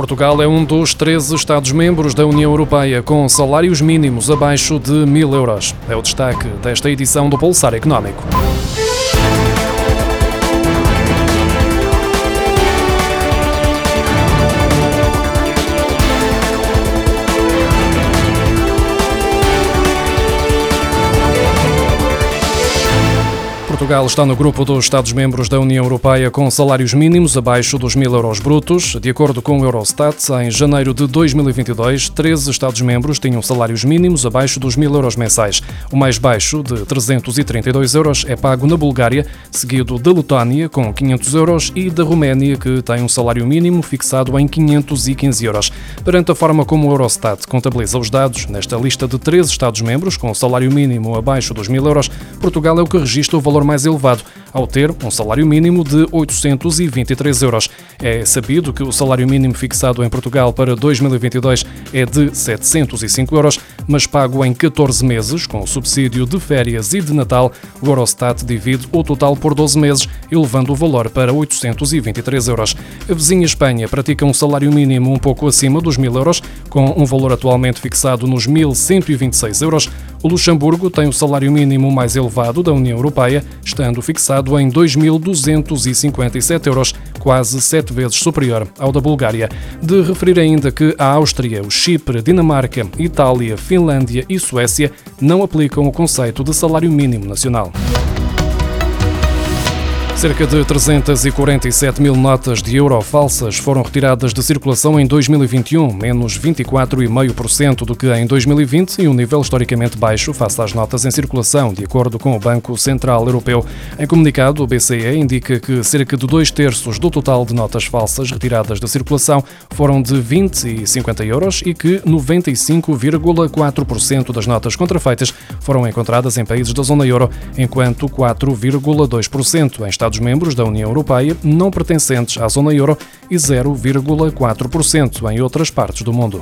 Portugal é um dos 13 Estados-membros da União Europeia com salários mínimos abaixo de mil euros. É o destaque desta edição do Pulsar Económico. Portugal está no grupo dos Estados-membros da União Europeia com salários mínimos abaixo dos mil euros brutos. De acordo com o Eurostat, em janeiro de 2022, 13 Estados-membros tinham salários mínimos abaixo dos mil euros mensais. O mais baixo, de 332 euros, é pago na Bulgária, seguido da Letónia, com 500 euros, e da Roménia, que tem um salário mínimo fixado em 515 euros. Perante a forma como o Eurostat contabiliza os dados, nesta lista de 13 Estados-membros com salário mínimo abaixo dos mil euros, Portugal é o que registra o valor mais elevado, ao ter um salário mínimo de 823 euros. É sabido que o salário mínimo fixado em Portugal para 2022 é de 705 euros, mas pago em 14 meses, com subsídio de férias e de Natal, o Eurostat divide o total por 12 meses, elevando o valor para 823 euros. A vizinha Espanha pratica um salário mínimo um pouco acima dos 1000 euros, com um valor atualmente fixado nos 1126 euros. O Luxemburgo tem o salário mínimo mais elevado da União Europeia, estando fixado em 2.257 euros, quase sete vezes superior ao da Bulgária. De referir ainda que a Áustria, o Chipre, Dinamarca, Itália, Finlândia e Suécia não aplicam o conceito de salário mínimo nacional. Cerca de 347 mil notas de euro falsas foram retiradas de circulação em 2021, menos 24,5% do que em 2020 e um nível historicamente baixo face às notas em circulação, de acordo com o Banco Central Europeu. Em comunicado, o BCE indica que cerca de dois terços do total de notas falsas retiradas da circulação foram de 20 e 50 euros e que 95,4% das notas contrafeitas foram encontradas em países da zona euro, enquanto 4,2% em Estados Estados-membros da União Europeia não pertencentes à zona euro e 0,4% em outras partes do mundo.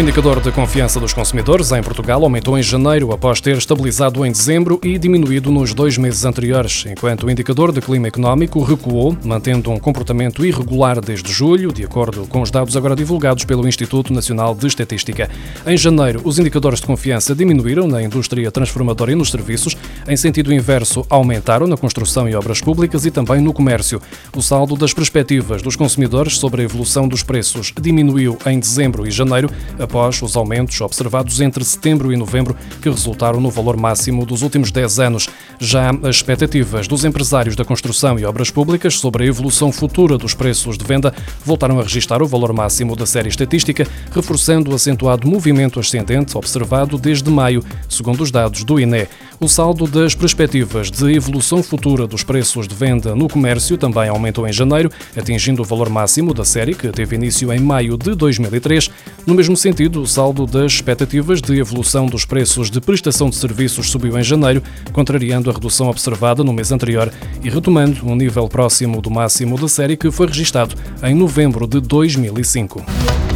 O indicador de confiança dos consumidores em Portugal aumentou em janeiro após ter estabilizado em dezembro e diminuído nos dois meses anteriores, enquanto o indicador de clima económico recuou, mantendo um comportamento irregular desde julho, de acordo com os dados agora divulgados pelo Instituto Nacional de Estatística. Em janeiro, os indicadores de confiança diminuíram na indústria transformadora e nos serviços, em sentido inverso, aumentaram na construção e obras públicas e também no comércio. O saldo das perspectivas dos consumidores sobre a evolução dos preços diminuiu em dezembro e janeiro após os aumentos observados entre setembro e novembro, que resultaram no valor máximo dos últimos 10 anos. Já as expectativas dos empresários da construção e obras públicas sobre a evolução futura dos preços de venda voltaram a registrar o valor máximo da série estatística, reforçando o acentuado movimento ascendente observado desde maio, segundo os dados do INE. O saldo das perspectivas de evolução futura dos preços de venda no comércio também aumentou em janeiro, atingindo o valor máximo da série, que teve início em maio de 2003. No mesmo sentido, o saldo das expectativas de evolução dos preços de prestação de serviços subiu em janeiro, contrariando a redução observada no mês anterior e retomando um nível próximo do máximo da série que foi registado em novembro de 2005.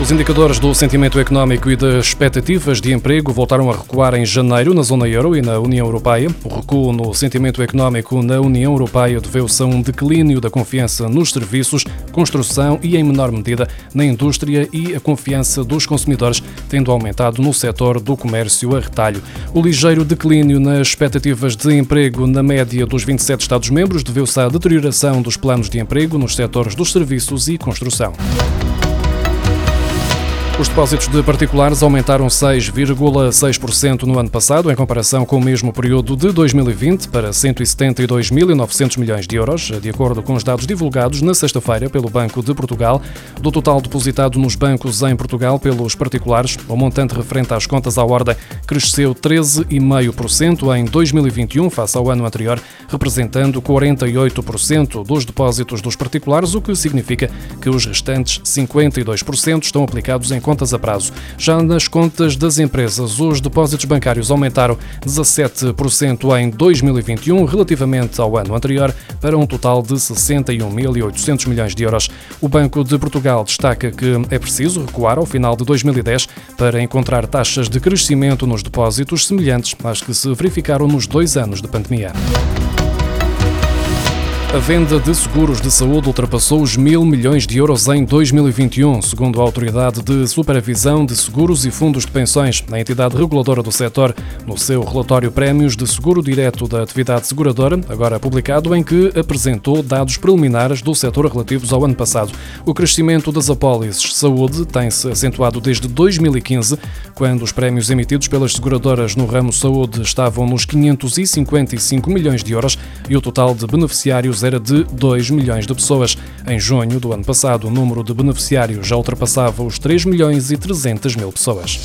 Os indicadores do sentimento económico e das expectativas de emprego voltaram a recuar em janeiro na zona euro e na União Europeia. O recuo no sentimento económico na União Europeia deveu-se a um declínio da confiança nos serviços, construção e, em menor medida, na indústria e a confiança dos consumidores, tendo aumentado no setor do comércio a retalho. O ligeiro declínio nas expectativas de emprego na média dos 27 Estados-membros deveu-se à deterioração dos planos de emprego nos setores dos serviços e construção. Os depósitos de particulares aumentaram 6,6% no ano passado, em comparação com o mesmo período de 2020, para 172.900 milhões de euros, de acordo com os dados divulgados na sexta-feira pelo Banco de Portugal. Do total depositado nos bancos em Portugal pelos particulares, o montante referente às contas à ordem cresceu 13,5% em 2021, face ao ano anterior, representando 48% dos depósitos dos particulares, o que significa que os restantes 52% estão aplicados em contas a prazo. Já nas contas das empresas, os depósitos bancários aumentaram 17% em 2021 relativamente ao ano anterior, para um total de 61.800 milhões de euros. O Banco de Portugal destaca que é preciso recuar ao final de 2010 para encontrar taxas de crescimento nos depósitos semelhantes às que se verificaram nos dois anos de pandemia. A venda de seguros de saúde ultrapassou os mil milhões de euros em 2021, segundo a Autoridade de Supervisão de Seguros e Fundos de Pensões, a entidade reguladora do setor, no seu relatório Prémios de Seguro Direto da Atividade Seguradora, agora publicado, em que apresentou dados preliminares do setor relativos ao ano passado. O crescimento das apólices saúde tem-se acentuado desde 2015, quando os prémios emitidos pelas seguradoras no ramo saúde estavam nos 555 milhões de euros e o total de era de 2 milhões de pessoas. Em junho do ano passado, o número de beneficiários já ultrapassava os 3 milhões e 300 mil pessoas.